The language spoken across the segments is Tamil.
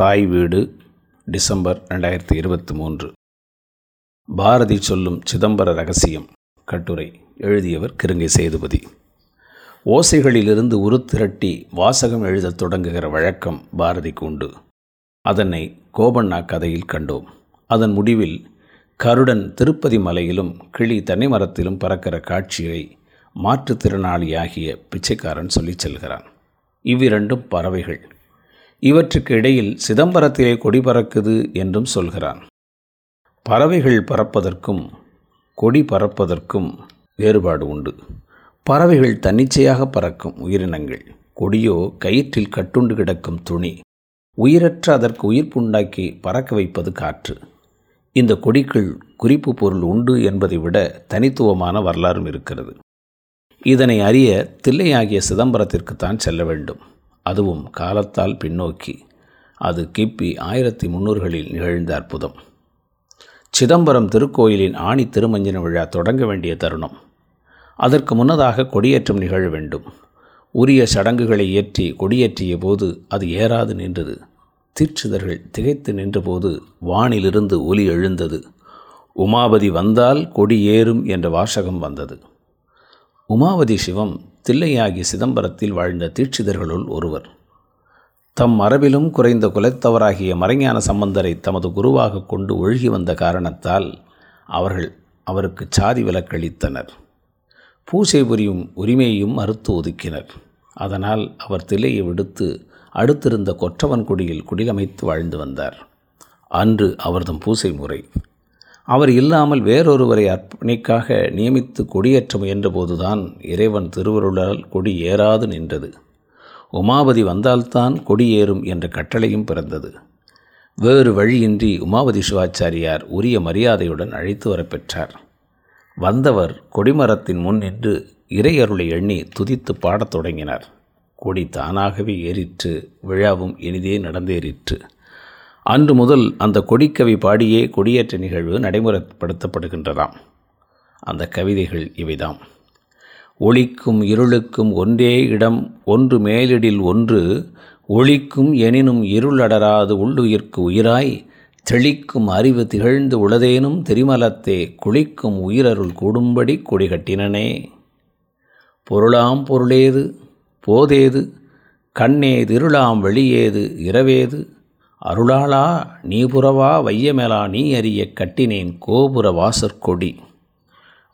தாய் வீடு டிசம்பர் ரெண்டாயிரத்தி இருபத்தி மூன்று. பாரதி சொல்லும் சிதம்பர ரகசியம் கட்டுரை எழுதியவர் கிருங்கை சேதுபதி. ஓசைகளிலிருந்து உருத்திரட்டி வாசகம் எழுதத் தொடங்குகிற வழக்கம் பாரதிக்கு உண்டு. அதனை கோபண்ணா கதையில் கண்டோம். அதன் முடிவில் கருடன் திருப்பதி மலையிலும் கிளி தனி மரத்திலும் பறக்கிற காட்சியை மாற்றுத்திறனாளியாகிய பிச்சைக்காரன் சொல்லிச் செல்கிறான். இவ்விரண்டும் பறவைகள். இவற்றுக்கு இடையில் சிதம்பரத்திலே கொடி பறக்குது என்றும் சொல்கிறான். பறவைகள் பறப்பதற்கும் கொடி பறப்பதற்கும் வேறுபாடு உண்டு. பறவைகள் தன்னிச்சையாக பறக்கும் உயிரினங்கள். கொடியோ கயிற்றில் கட்டுண்டு கிடக்கும் துணி. உயிரற்ற அதற்கு உயிர்ப்புண்டாக்கி பறக்க வைப்பது காற்று. இந்த கொடிக்குள் குறிப்பு பொருள் உண்டு என்பதை விட தனித்துவமான வரலாறும் இருக்கிறது. இதனை அறிய தில்லையாகிய சிதம்பரத்திற்குத்தான் செல்ல வேண்டும். அதுவும் காலத்தால் பின்னோக்கி. அது கிப்பி ஆயிரத்தி முன்னூறுகளில் நிகழ்ந்த அற்புதம். சிதம்பரம் திருக்கோயிலின் ஆணி திருமஞ்சன விழா தொடங்க வேண்டிய தருணம். அதற்கு முன்னதாக கொடியேற்றம் நிகழ வேண்டும். உரிய சடங்குகளை ஏற்றி கொடியேற்றிய போது அது ஏறாது நின்றது. தீட்சிதர்கள் திகைத்து நின்றபோது வானிலிருந்து ஒலி எழுந்தது. உமாபதி வந்தால் கொடி ஏறும் என்ற வாசகம் வந்தது. உமாவதி சிவம் தில்லையாகி சிதம்பரத்தில் வாழ்ந்த தீட்சிதர்களுள் ஒருவர். தம் மரபிலும் குறைந்த குலைத்தவராகிய மறைஞான சம்பந்தரை தமது குருவாக கொண்டு ஒழுகி வந்த காரணத்தால் அவர்கள் அவருக்கு சாதி விலக்களித்தனர். பூசை புரியும் உரிமையையும் மறுத்து ஒதுக்கினர். அதனால் அவர் தில்லையை விடுத்து அடுத்திருந்த கொற்றவன்குடியில் குடிலமைத்து வாழ்ந்து வந்தார். அன்று அவர்தம் பூசை முறை. அவர் இல்லாமல் வேறொருவரை அர்ப்பணிக்காக நியமித்து கொடியேற்ற முயன்றபோதுதான் இறைவன் திருவருளால் கொடி ஏறாது நின்றது. உமாபதி வந்தால்தான் கொடி ஏறும் என்ற கட்டளையும் பிறந்தது. வேறு வழியின்றி உமாபதி சிவாச்சாரியார் உரிய மரியாதையுடன் அழைத்து வரப்பெற்றார். வந்தவர் கொடிமரத்தின் முன் நின்று இறையருளை எண்ணி துதித்து பாடத் தொடங்கினார். கொடி தானாகவே ஏறிற்று விழாவும் இனிதே நடந்தேறிற்று. அன்று முதல் அந்த கொடிக்கவி பாடியே கொடியேற்ற நிகழ்வு நடைமுறைப்படுத்தப்படுகின்றதாம். அந்த கவிதைகள் இவைதாம். ஒளிக்கும் இருளுக்கும் ஒன்றே இடம் ஒன்று மேலிடில் ஒன்று ஒளிக்கும் எனினும் இருளடராது உள்ளுயிர்க்கு உயிராய் தெளிக்கும் அறிவு திகழ்ந்து உளதேனும் தெரிமலத்தே குளிக்கும் உயிரருள் கூடும்படி கொடிகட்டினனே பொருளாம் பொருளேது போதேது கண்ணேதிருளாம் வெளியேது இரவேது அருளாளா நீ புறவா வையமேலா நீ அறிய கட்டினேன் கோபுர வாசற்கொடி.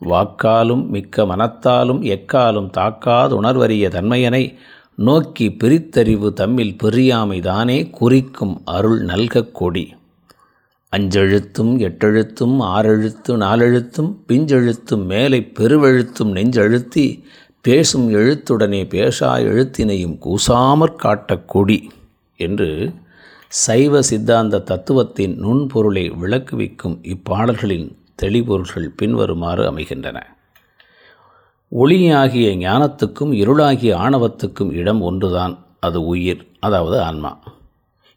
வாக்காலும் மிக்க மனத்தாலும் எக்காலும் தாக்காது உணர்வறிய தன்மையனை நோக்கி பிரித்தறிவு தம்மில் பெரியாமை தானே குறிக்கும் அருள் நல்க கொடி. அஞ்செழுத்தும் எட்டெழுத்தும் ஆறெழுத்து நாலெழுத்தும் பிஞ்செழுத்தும் மேலை பெருவெழுத்தும் நெஞ்செழுத்தி பேசும் எழுத்துடனே பேசா எழுத்தினையும் கூசாமற் காட்டக்கொடி கொடி என்று சைவ சித்தாந்த தத்துவத்தின் நுண்பொருளை விளக்குவிக்கும் இப்பாடல்களின் தெளிபொருள்கள் பின்வருமாறு அமைகின்றன. ஒளியாகிய ஞானத்துக்கும் இருளாகிய ஆணவத்துக்கும் இடம் ஒன்றுதான் அது உயிர் அதாவது ஆன்மா.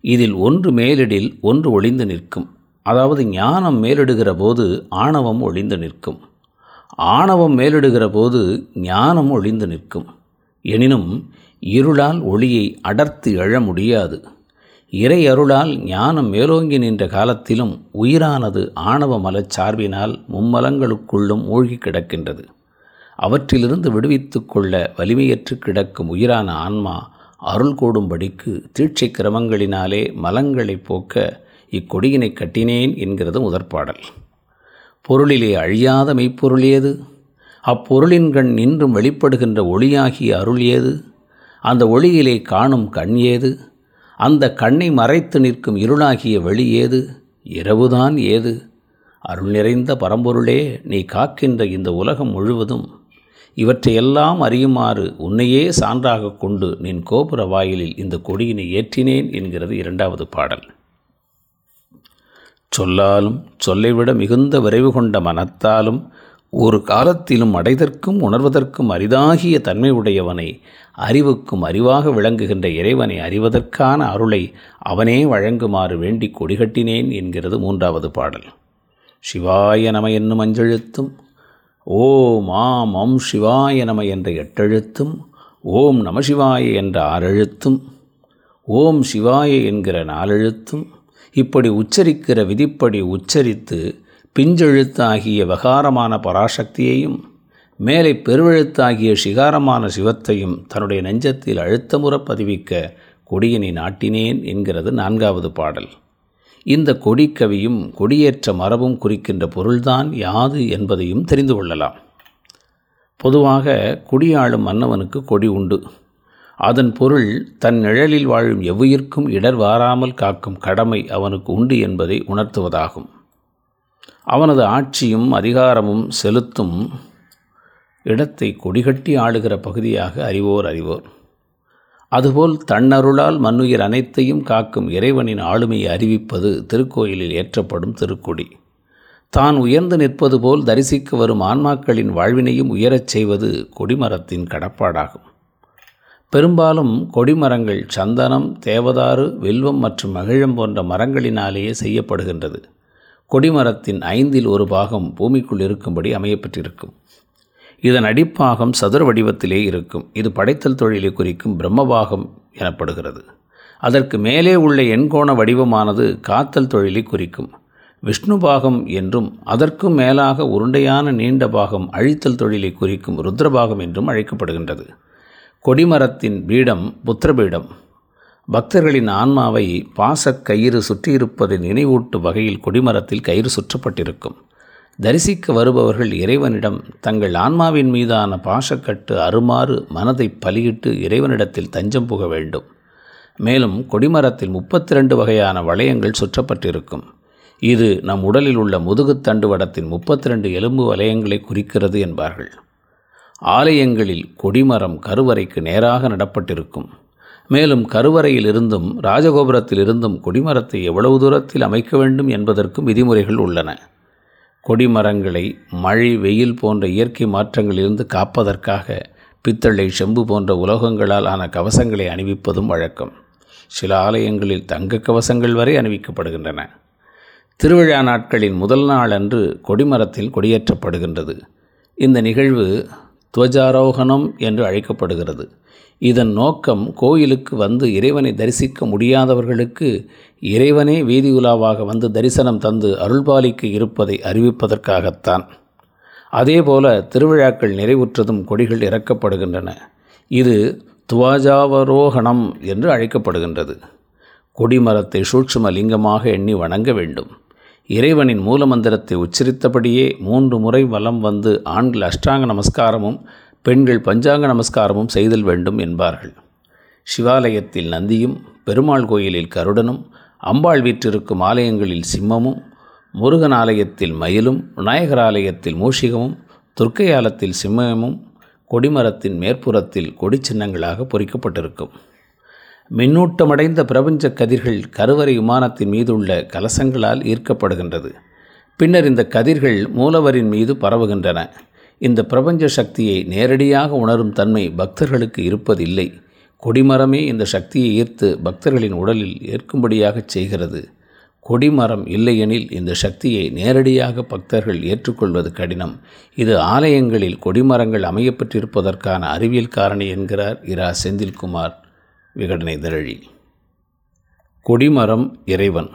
இதில் ஒன்று மேலிடில் ஒன்று ஒளிந்து நிற்கும். அதாவது ஞானம் மேலிடுகிற போது ஆணவம் ஒளிந்து நிற்கும். ஆணவம் மேலிடுகிற போது ஞானம் ஒளிந்து நிற்கும். எனினும் இருளால் ஒளியை அடர்த்து எழ முடியாது. இறை அருளால் ஞானம் மேலோங்கி நின்ற காலத்திலும் உயிரானது ஆணவ மலச்சார்பினால் மும்மலங்களுக்குள்ளும் மூழ்கி கிடக்கின்றது. அவற்றிலிருந்து விடுவித்து கொள்ள வலிமையற்று கிடக்கும் உயிரான ஆன்மா அருள் கூடும்படிக்கு தீட்சை கிரமங்களினாலே மலங்களை போக்க இக்கொடியினை கட்டினேன் என்கிறது முதற்பாடல். பொருளிலே அழியாத மெய்ப்பொருள் ஏது? அப்பொருளின் கண் நின்றும் வெளிப்படுகின்ற ஒளியாகிய அருள் ஏது? அந்த ஒளியிலே காணும் கண் ஏது? அந்த கண்ணை மறைத்து நிற்கும் இருளாகிய வெளி ஏது? இரவுதான் ஏது? அருள் நிறைந்த பரம்பொருளே நீ காக்கின்ற இந்த உலகம் முழுவதும். இவற்றையெல்லாம் அறியுமாறு உன்னையே சான்றாக கொண்டு நின் கோபுர வாயிலில் இந்த கொடியினை ஏற்றினேன் என்கிறது இரண்டாவது பாடல். சொல்லாலும் சொல்லைவிட மிகுந்த விரைவு கொண்ட மனத்தாலும் ஒரு காலத்திலும் அடைதற்கும் உணர்வதற்கும் அரிதாகிய தன்மை உடையவனை அறிவுக்கும் அறிவாக விளங்குகின்ற இறைவனை அறிவதற்கான அருளை அவனே வழங்குமாறு வேண்டி கொடிகட்டினேன் என்கிறது மூன்றாவது பாடல். சிவாய நம என்னும் அஞ்செழுத்தும் ஓம் ஆம் அம் சிவாய நம என்ற எட்டெழுத்தும் ஓம் நமசிவாய என்ற ஆறெழுத்தும் ஓம் சிவாய என்கிற நாலெழுத்தும் இப்படி உச்சரிக்கிற விதிப்படி உச்சரித்து பிஞ்செழுத்தாகிய வகாரமான பராசக்தியையும் மேலே பெருவெழுத்தாகிய சிகாரமான சிவத்தையும் தன்னுடைய நெஞ்சத்தில் அழுத்தமுற பதிவிக்க கொடியினை நாட்டினேன் என்கிறது நான்காவது பாடல். இந்த கொடிக்கவியும் கொடியேற்ற மரபும் குறிக்கின்ற பொருள்தான் யாது என்பதையும் தெரிந்து கொள்ளலாம். பொதுவாக குடியாளும் மன்னவனுக்கு கொடி உண்டு. அதன் பொருள் தன் நிழலில் வாழும் எவ்வுயிர்க்கும் இடர் வாராமல் காக்கும் கடமை அவனுக்கு உண்டு என்பதை உணர்த்துவதாகும். அவனது ஆட்சியும் அதிகாரமும் செலுத்தும் இடத்தை கொடிகட்டி ஆளுகிற பகுதியாக அறிவோர் அறிவோர். அதுபோல் தன்னருளால் மண்ணுயிர் அனைத்தையும் காக்கும் இறைவனின் ஆளுமையை அறிவிப்பது திருக்கோயிலில் ஏற்றப்படும் திருக்குடி. தான் உயர்ந்து நிற்பது போல் தரிசிக்க வரும் ஆன்மாக்களின் வாழ்வினையும் உயரச் செய்வது கொடிமரத்தின் கடப்பாடாகும். பெரும்பாலும் கொடிமரங்கள் சந்தனம் தேவதாறு வில்வம் மற்றும் மகிழம் போன்ற மரங்களினாலேயே செய்யப்படுகின்றது. கொடிமரத்தின் ஐந்தில் ஒரு பாகம் பூமிக்குள் இருக்கும்படி அமையப்பட்டிருக்கும் இதன் அடிப்பாகம் சதுர வடிவத்திலே இருக்கும். இது படைத்தல் தொழிலை குறிக்கும் பிரம்மபாகம் எனப்படுகிறது. அதற்கு மேலே உள்ள எண்கோண வடிவமானது காத்தல் தொழிலை குறிக்கும். விஷ்ணு பாகம் என்றும் அதற்கும் மேலாக உருண்டையான நீண்ட பாகம் அழித்தல் தொழிலை குறிக்கும் ருத்ரபாகம் என்றும் அழைக்கப்படுகின்றது. கொடிமரத்தின் பீடம் புத்திரபீடம். பக்தர்களின் ஆன்மாவை பாசக் கயிறு சுற்றியிருப்பதை நினைவூட்டும் வகையில் கொடிமரத்தில் கயிறு சுற்றப்பட்டிருக்கும். தரிசிக்க வருபவர்கள் இறைவனிடம் தங்கள் ஆன்மாவின் மீதான பாசக்கட்டு அருமாறு மனதை பலியிட்டு இறைவனிடத்தில் தஞ்சம் புக வேண்டும். மேலும் கொடிமரத்தில் முப்பத்தி ரெண்டு வகையான வளையங்கள் சுற்றப்பட்டிருக்கும். இது நம் உடலில் உள்ள முதுகுத்தண்டு வடத்தின் முப்பத்தி ரெண்டு எலும்பு வளையங்களை குறிக்கிறது என்பார்கள். ஆலயங்களில் கொடிமரம் கருவறைக்கு நேராக நடப்பட்டிருக்கும். மேலும் கருவறையில் இருந்தும் ராஜகோபுரத்தில் இருந்தும் கொடிமரத்தை எவ்வளவு தூரத்தில் அமைக்க வேண்டும் என்பதற்கும் விதிமுறைகள் உள்ளன. கொடிமரங்களை மழை வெயில் போன்ற இயற்கை மாற்றங்களிலிருந்து காப்பதற்காக பித்தளை செம்பு போன்ற உலோகங்களால் ஆன கவசங்களை அணிவிப்பதும் வழக்கம். சில ஆலயங்களில் தங்க கவசங்கள் வரை அணிவிக்கப்படுகின்றன. திருவிழா நாட்களின் முதல் நாள் அன்று கொடிமரத்தில் கொடியேற்றப்படுகின்றது. இந்த நிகழ்வு துவஜாரோகணம் என்று அழைக்கப்படுகிறது. இதன் நோக்கம் கோயிலுக்கு வந்து இறைவனை தரிசிக்க முடியாதவர்களுக்கு இறைவனே வீதி உலாவாக வந்து தரிசனம் தந்து அருள்பாலிக்க இருப்பதை அறிவிப்பதற்காகத்தான். அதேபோல திருவிழாக்கள் நிறைவுற்றதும் கொடிகள் இறக்கப்படுகின்றன. இது துவாஜாவரோகணம் என்று அழைக்கப்படுகின்றது. கொடிமரத்தை சூட்சும லிங்கமாக எண்ணி வணங்க வேண்டும். இறைவனின் மூலமந்திரத்தை உச்சரித்தபடியே மூன்று முறை வலம் வந்து ஆண்கள் அஷ்டாங்க நமஸ்காரமும் பெண்கள் பஞ்சாங்க நமஸ்காரமும் செய்தல் வேண்டும் என்பார்கள். சிவாலயத்தில் நந்தியும் பெருமாள் கோயிலில் கருடனும் அம்பாள் வீற்றிருக்கும் ஆலயங்களில் சிம்மமும் முருகன் ஆலயத்தில் மயிலும் விநாயகர் ஆலயத்தில் மூஷிகமும் துர்க்கை ஆலத்தில் சிம்மமும் கொடிமரத்தின் மேற்புறத்தில் கொடி சின்னங்களாக பொறிக்கப்பட்டிருக்கும். மின்னூட்டமடைந்த பிரபஞ்ச கதிர்கள் கருவறை விமானத்தின் மீதுள்ள கலசங்களால் ஈர்க்கப்படுகின்றது. பின்னர் இந்த கதிர்கள் மூலவரின் மீது பரவுகின்றன. இந்த பிரபஞ்ச சக்தியை நேரடியாக உணரும் தன்மை பக்தர்களுக்கு இருப்பதில்லை. கொடிமரமே இந்த சக்தியை ஈர்த்து பக்தர்களின் உடலில் ஏற்கும்படியாக செய்கிறது. கொடிமரம் இல்லையெனில் இந்த சக்தியை நேரடியாக பக்தர்கள் ஏற்றுக்கொள்வது கடினம். இது ஆலயங்களில் கொடிமரங்கள் அமையப்பட்டிருப்பதற்கான அறிவியல் காரணி என்கிறார் இரா செந்தில்குமார். விகடனை திரழி. கொடிமரம் இறைவன்.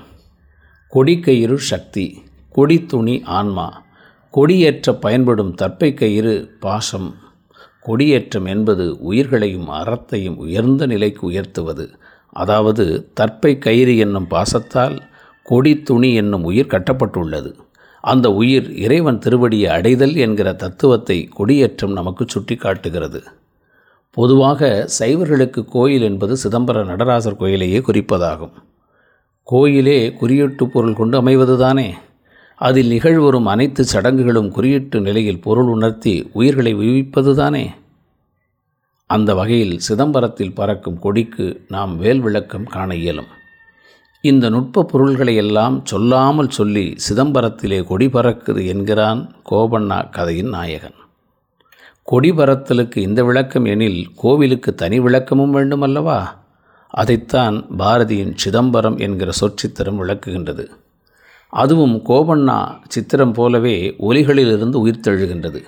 கொடிக்கயிறு சக்தி. கொடித்துணி ஆன்மா. கொடியேற்ற பயன்படும் தற்பை கயிறு பாசம். கொடியேற்றம் என்பது உயிர்களையும் அறத்தையும் உயர்ந்த நிலைக்கு உயர்த்துவது. அதாவது தற்பை கயிறு என்னும் பாசத்தால் கொடி துணி என்னும் உயிர் கட்டப்பட்டுள்ளது. அந்த உயிர் இறைவன் திருவடியை அடைதல் என்கிற தத்துவத்தை கொடியேற்றம் நமக்கு சுட்டி காட்டுகிறது பொதுவாக சைவர்களுக்கு கோயில் என்பது சிதம்பர நடராசர் கோயிலையே குறிப்பதாகும். கோயிலே குறியீட்டு பொருள் கொண்டு அமைவதுதானே? அதில் நிகழ்வரும் அனைத்து சடங்குகளும் குறியீட்டு நிலையில் பொருள் உணர்த்தி உயிர்களை உயிர்ப்பதுதானே அந்த வகையில் சிதம்பரத்தில் பறக்கும் கொடிக்கு நாம் வேல் விளக்கம் காண இயலும். இந்த நுட்ப பொருள்களை எல்லாம் சொல்லாமல் சொல்லி சிதம்பரத்திலே கொடி பறக்குது என்கிறான் கோபண்ணா கதையின் நாயகன். கொடி பறத்தலுக்கு இந்த விளக்கம் எனில் கோவிலுக்கு தனி விளக்கமும் வேண்டுமல்லவா? அதைத்தான் பாரதியின் சிதம்பரம் என்கிற சொற்சித்திரம் விளக்குகின்றது. அதுவும் கோபண்ணா சித்திரம் போலவே ஒலிகளிலிருந்து உயிர்த்தெழுகின்றது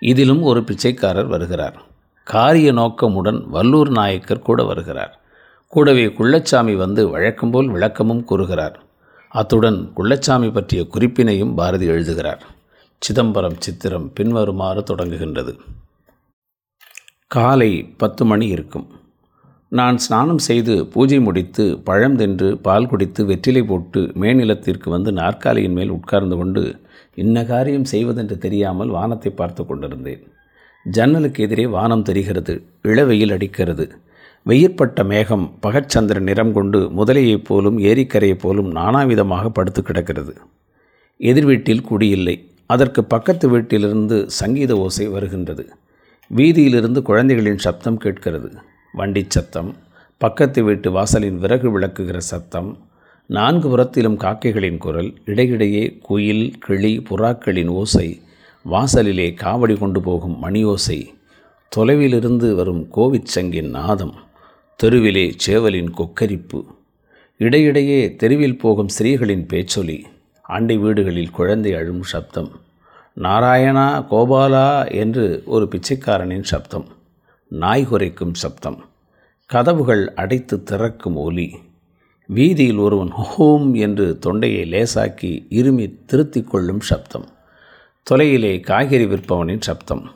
இதிலும் ஒரு பிச்சைக்காரர் வருகிறார். காரிய நோக்கமுடன் வல்லூர் நாயக்கர் கூட வருகிறார். கூடவே குள்ளச்சாமி வந்து வழக்கம்போல் விளக்கமும் கூறுகிறார். அத்துடன் குள்ளச்சாமி பற்றிய குறிப்பினையும் பாரதி எழுதுகிறார். சிதம்பரம் சித்திரம் பின்வருமாறு தொடங்குகின்றது. காலை பத்து மணி இருக்கும். நான் ஸ்நானம் செய்து பூஜை முடித்து பழம் தின்று பால் குடித்து வெற்றிலை போட்டு மேநிலத்திற்கு வந்து நாற்காலியின் மேல் உட்கார்ந்து கொண்டு இன்ன காரியம் செய்வதென்று தெரியாமல் வானத்தை பார்த்து கொண்டிருந்தேன். ஜன்னலுக்கு எதிரே வானம் தெரிகிறது இளவெயில் அடிக்கிறது. வெயிற்பட்ட மேகம் பகச்சந்திர நிறம் கொண்டு முதலையைப் போலும் ஏரிக்கரையைப் போலும் நானாவிதமாக படுத்து கிடக்கிறது. எதிர் வீட்டில் குடியில்லை அதற்கு பக்கத்து வீட்டிலிருந்து சங்கீத ஓசை வருகின்றது. வீதியிலிருந்து குழந்தைகளின் சப்தம் கேட்கிறது. வண்டி சத்தம் பக்கத்து வீட்டு வாசலின் விறகு விளக்குகிற சத்தம் நான்கு புறத்திலும் காக்கைகளின் குரல் இடையிடையே குயில் கிளி புறாக்களின் ஓசை வாசலிலே காவடி கொண்டு போகும் மணி ஓசை தொலைவிலிருந்து வரும் கோவிச்சங்கின் நாதம் தெருவிலே சேவலின் கொக்கரிப்பு இடையிடையே தெருவில் போகும் ஸ்திரீகளின் பேச்சொலி ஆண்டை வீடுகளில் குழந்தை அழும் சப்தம் நாராயணா கோபாலா என்று ஒரு பிச்சைக்காரனின் சப்தம். நாய் குறைக்கும் சப்தம். கதவுகள் அடைத்து திறக்கும் ஒலி. வீதியில் ஒருவன் ஹோம் என்று தொண்டையை லேசாக்கி இருமி திருத்திக் கொள்ளும் சப்தம். தொலையிலே காய்கறி விற்பவனின் சப்தம்.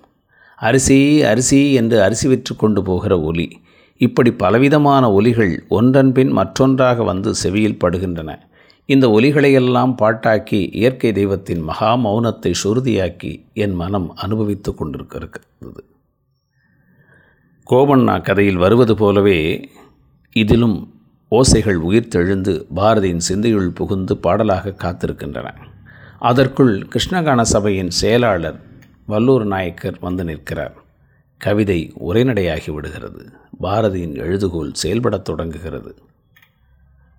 அரிசி அரிசி என்று அரிசி விற்று கொண்டு போகிற ஒலி. இப்படி பலவிதமான ஒலிகள் ஒன்றன்பின் மற்றொன்றாக வந்து செவியில் படுகின்றன. இந்த ஒலிகளையெல்லாம் பாட்டாக்கி இயற்கை தெய்வத்தின் மகா மௌனத்தை சுருதியாக்கி என் மனம் அனுபவித்து கொண்டிருக்கிறது. கோபண்ணா கதையில் வருவது போலவே இதிலும் ஓசைகள் உயிர்த்தெழுந்து பாரதியின் சிந்தையுள் புகுந்து பாடலாக காத்திருக்கின்றன. அதற்குள் கிருஷ்ணகான சபையின் செயலாளர் வல்லூர் நாயக்கர் வந்து நிற்கிறார். கவிதை உரைநடையாகி விடுகிறது. பாரதியின் எழுதுகோல் செயல்படத் தொடங்குகிறது.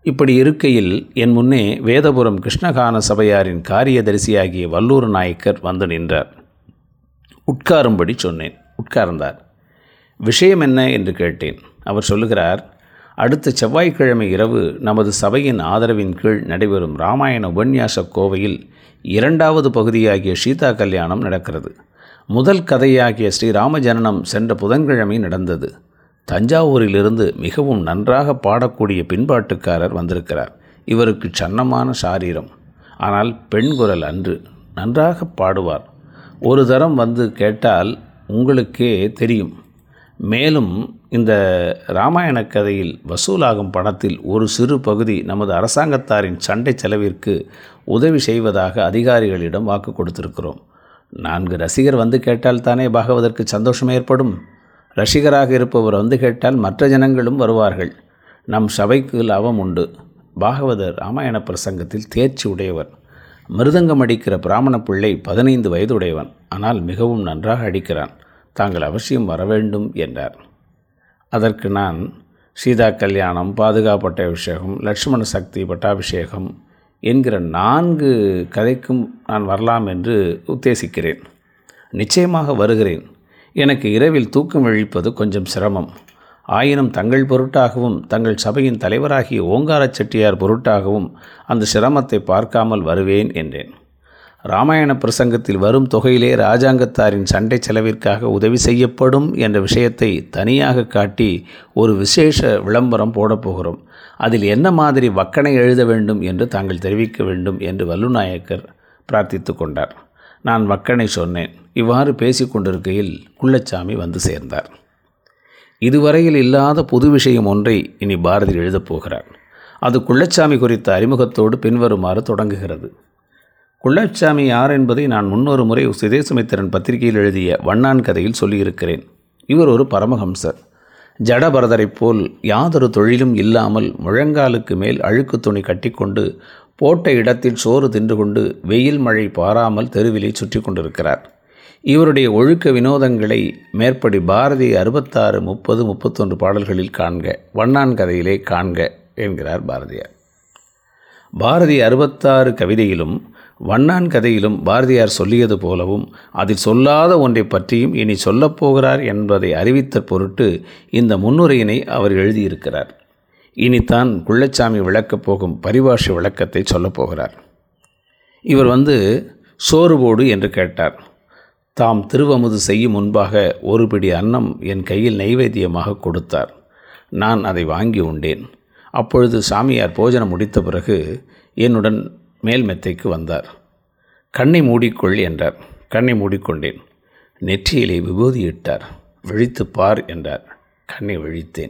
இப்படி இருக்கையில் என் முன்னே வேதபுரம் கிருஷ்ணகான சபையாரின் காரியதரிசியாகிய வல்லூர் நாயக்கர் வந்து நின்றார். உட்காரும்படி சொன்னேன். உட்கார்ந்தார். விஷயம் என்ன என்று கேட்டேன். அவர் சொல்லுகிறார் அடுத்த செவ்வாய்க்கிழமை இரவு நமது சபையின் ஆதரவின் கீழ் நடைபெறும் ராமாயண உபன்யாச கோவையில் இரண்டாவது பகுதியாகிய சீதா கல்யாணம் நடக்கிறது. முதல் கதையாகிய ஸ்ரீராமஜனனம் சென்ற புதன்கிழமை நடந்தது. தஞ்சாவூரிலிருந்து மிகவும் நன்றாக பாடக்கூடிய பின்பாட்டுக்காரர் வந்திருக்கிறார். இவருக்கு சன்னமான சாரீரம். ஆனால் பெண் குரல் அன்று நன்றாக பாடுவார். ஒரு தரம் வந்து கேட்டால் உங்களுக்கே தெரியும். மேலும் இந்த ராமாயண கதையில் வசூலாகும் பணத்தில் ஒரு சிறு பகுதி நமது அரசாங்கத்தாரின் சண்டை செலவிற்கு உதவி செய்வதாக அதிகாரிகளிடம் வாக்கு கொடுத்திருக்கிறோம். நான்கு ரசிகர் வந்து கேட்டால் தானே பாகவதற்கு சந்தோஷம் ஏற்படும்? ரசிகராக இருப்பவர் வந்து கேட்டால் மற்ற ஜனங்களும் வருவார்கள். நம் சபைக்கு லாபம் உண்டு. பாகவதர் ராமாயண பிரசங்கத்தில் தேர்ச்சி உடையவர். மிருதங்கம் அடிக்கிற பிராமண பிள்ளை பதினைந்து வயதுடையவன். ஆனால் மிகவும் நன்றாக அடிக்கிறான். தாங்கள் அவசியம் வர வேண்டும் என்றார். அதற்கு நான் சீதா கல்யாணம் பாதுகாப்பட்ட அபிஷேகம் லட்சுமண சக்தி பட்டாபிஷேகம் என்கிற நான்கு கதைக்கும் நான் வரலாம் என்று உத்தேசிக்கிறேன். நிச்சயமாக வருகிறேன். எனக்கு இரவில் தூக்கம் இழிப்பது கொஞ்சம் சிரமம். ஆயினும் தங்கள் பொருட்டாகவும் தங்கள் சபையின் தலைவராகிய ஓங்கார செட்டியார் பொருட்டாகவும் அந்த சிரமத்தை பார்க்காமல் வருவேன் என்றேன். ராமாயண பிரசங்கத்தில் வரும் தொகையிலே ராஜாங்கத்தாரின் சண்டை செலவிற்காக உதவி செய்யப்படும் என்ற விஷயத்தை தனியாக காட்டி ஒரு விசேஷ விளம்பரம் போடப்போகிறோம் அதில் என்ன மாதிரி வக்கனை எழுத வேண்டும் என்று தாங்கள் தெரிவிக்க வேண்டும் என்று வல்லுநாயக்கர் பிரார்த்தித்து கொண்டார். நான் வக்கனை சொன்னேன். இவ்வாறு பேசி கொண்டிருக்கையில் குள்ளச்சாமி வந்து சேர்ந்தார். இதுவரையில் இல்லாத புது விஷயம் ஒன்றை இனி பாரதி எழுதப் போகிறார். அது குள்ளச்சாமி குறித்த அறிமுகத்தோடு பின்வருமாறு தொடங்குகிறது. குள்ளச்சாமி யார் என்பதை நான் முன்னொரு முறை சுதேசமித்திரன் பத்திரிகையில் எழுதிய வண்ணான் கதையில் சொல்லியிருக்கிறேன். இவர் ஒரு பரமஹம்சர். ஜடபரதரைப் போல் யாதொரு தொழிலும் இல்லாமல் முழங்காலுக்கு மேல் அழுக்கு துணி கட்டிக்கொண்டு போட்ட இடத்தில் சோறு தின்று கொண்டு வெயில் மழை பாராமல் தெருவிலே சுற்றி கொண்டிருக்கிறார். இவருடைய ஒழுக்க வினோதங்களை மேற்படி பாரதி அறுபத்தாறு முப்பது முப்பத்தொன்று பாடல்களில் காண்க வண்ணான் கதையிலே காண்க என்கிறார் பாரதியார். பாரதி அறுபத்தாறு கவிதையிலும் வண்ணான் கதையிலும் பாரதியார் சொல்லியது போலவும் அதில் சொல்லாத ஒன்றை பற்றியும் இனி சொல்லப்போகிறார் என்பதை அறிவித்த பொருட்டு இந்த முன்னுரையினை அவர் எழுதியிருக்கிறார். இனித்தான் குள்ளச்சாமி விளக்கப் போகும் பரிபாஷை விளக்கத்தை சொல்லப்போகிறார் இவர் வந்து சோறுபோடு என்று கேட்டார். தாம் திருவமுது செய்யும் முன்பாக ஒரு பிடி அன்னம் என் கையில் நைவேத்தியமாக கொடுத்தார். நான் அதை வாங்கி உண்டேன். அப்பொழுது சாமியார் போஜனம் முடித்த பிறகு என்னுடன் மேல் மெத்தைக்கு வந்தார். கண்ணை மூடிக்கொள் என்றார். கண்ணை மூடிக்கொண்டேன். நெற்றியிலே விபூதியிட்டார். விழித்து பார் என்றார். கண்ணை விழித்தேன்.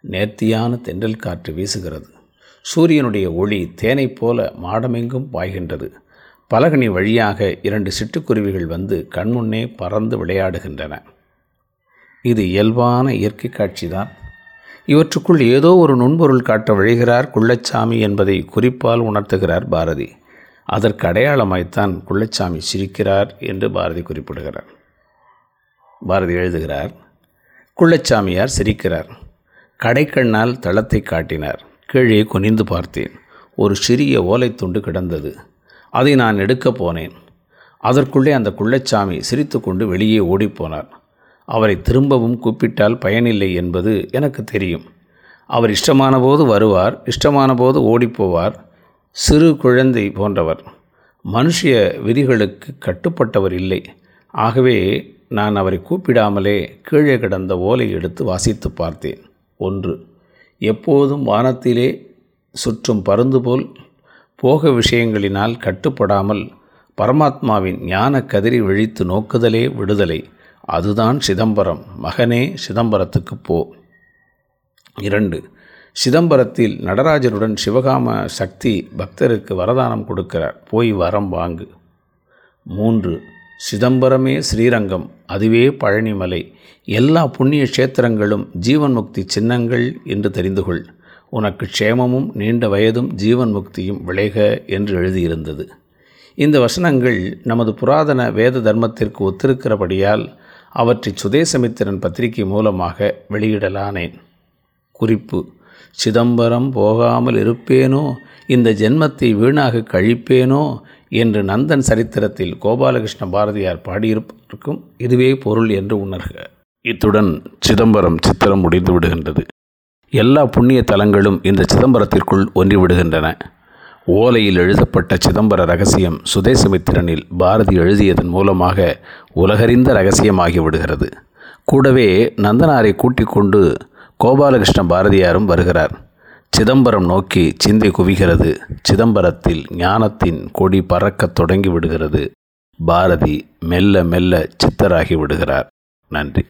நேர்த்தியான தென்றல் காற்று வீசுகிறது. சூரியனுடைய ஒளி தேனைப் போல மாடமெங்கும் பாய்கின்றது. பலகனி வழியாக இரண்டு சிட்டுக்குருவிகள் வந்து கண்முன்னே பறந்து விளையாடுகின்றன. இது இயல்பான இயற்கை காட்சிதான். இவற்றுக்குள் ஏதோ ஒரு நுண்பொருள் காட்ட விழைகிறார் குள்ளச்சாமி என்பதை குறிப்பால் உணர்த்துகிறார் பாரதி. அதற்கு அடையாளமாய்த்தான் குள்ளச்சாமி சிரிக்கிறார் என்று பாரதி குறிப்பிடுகிறார். பாரதி எழுதுகிறார் குள்ளச்சாமியார் சிரிக்கிறார். கடைக்கண்ணால் தளத்தை காட்டினார். கீழே குனிந்து பார்த்தேன். ஒரு சிறிய ஓலைத்துண்டு கிடந்தது. அதை நான் எடுக்கப் போனேன். அதற்குள்ளே அந்த குள்ளச்சாமி சிரித்துக்கொண்டு வெளியே ஓடிப்போனார் அவரை திரும்பவும் கூப்பிட்டால் பயனில்லை என்பது எனக்கு தெரியும். அவர் இஷ்டமான போது வருவார் இஷ்டமான போது ஓடிப்போவார் சிறு குழந்தை போன்றவர். மனுஷிய விதிகளுக்கு கட்டுப்பட்டவர் இல்லை. ஆகவே நான் அவரை கூப்பிடாமலே கீழே கிடந்த ஓலை எடுத்து வாசித்து பார்த்தேன். ஒன்று எப்போதும் வானத்திலே சுற்றும் பருந்து போல் போக விஷயங்களினால் கட்டுப்படாமல் பரமாத்மாவின் ஞான கதிரை விழித்து நோக்குதலே விடுதலை. அதுதான் சிதம்பரம். மகனே சிதம்பரத்துக்கு போ. இரண்டு சிதம்பரத்தில் நடராஜருடன் சிவகாம சக்தி பக்தருக்கு வரதானம் கொடுக்கிறார். போய் வரம் வாங்கு. மூன்று சிதம்பரமே ஸ்ரீரங்கம் அதுவே பழனிமலை. எல்லா புண்ணிய க்ஷேத்திரங்களும் ஜீவன் முக்தி சின்னங்கள் என்று தெரிந்து கொள். உனக்கு க்ஷேமமும் நீண்ட வயதும் ஜீவன் முக்தியும் விளைக என்று எழுதியிருந்தது. இந்த வசனங்கள் நமது புராதன வேத தர்மத்திற்கு ஒத்திருக்கிறபடியால் அவற்றை சுதேசமித்திரன் பத்திரிகை மூலமாக வெளியிடலானேன். குறிப்பு சிதம்பரம் போகாமல் இருப்பேனோ? இந்த ஜென்மத்தை வீணாக கழிப்பேனோ? என்று நந்தன் சரித்திரத்தில் கோபாலகிருஷ்ண பாரதியார் பாடியிருப்பதற்கும் இதுவே பொருள் என்று உணர்க. இத்துடன் சிதம்பரம் சித்திரம் முடிந்து விடுகின்றது எல்லா புண்ணிய தலங்களும் இந்த சிதம்பரத்திற்குள் ஒன்றிவிடுகின்றன. ஓலையில் எழுதப்பட்ட சிதம்பர ரகசியம் சுதேசமித்திரனில் பாரதி எழுதியதன் மூலமாக உலகறிந்த ரகசியமாகி விடுகிறது கூடவே நந்தனாரை கூட்டிக் கொண்டு கோபாலகிருஷ்ண பாரதியாரும் வருகிறார். சிதம்பரம் நோக்கி சிந்தை குவிகிறது. சிதம்பரத்தில் ஞானத்தின் கொடி பறக்கத் தொடங்கி விடுகிறது பாரதி மெல்ல மெல்ல சித்தராகி விடுகிறார். நன்றி.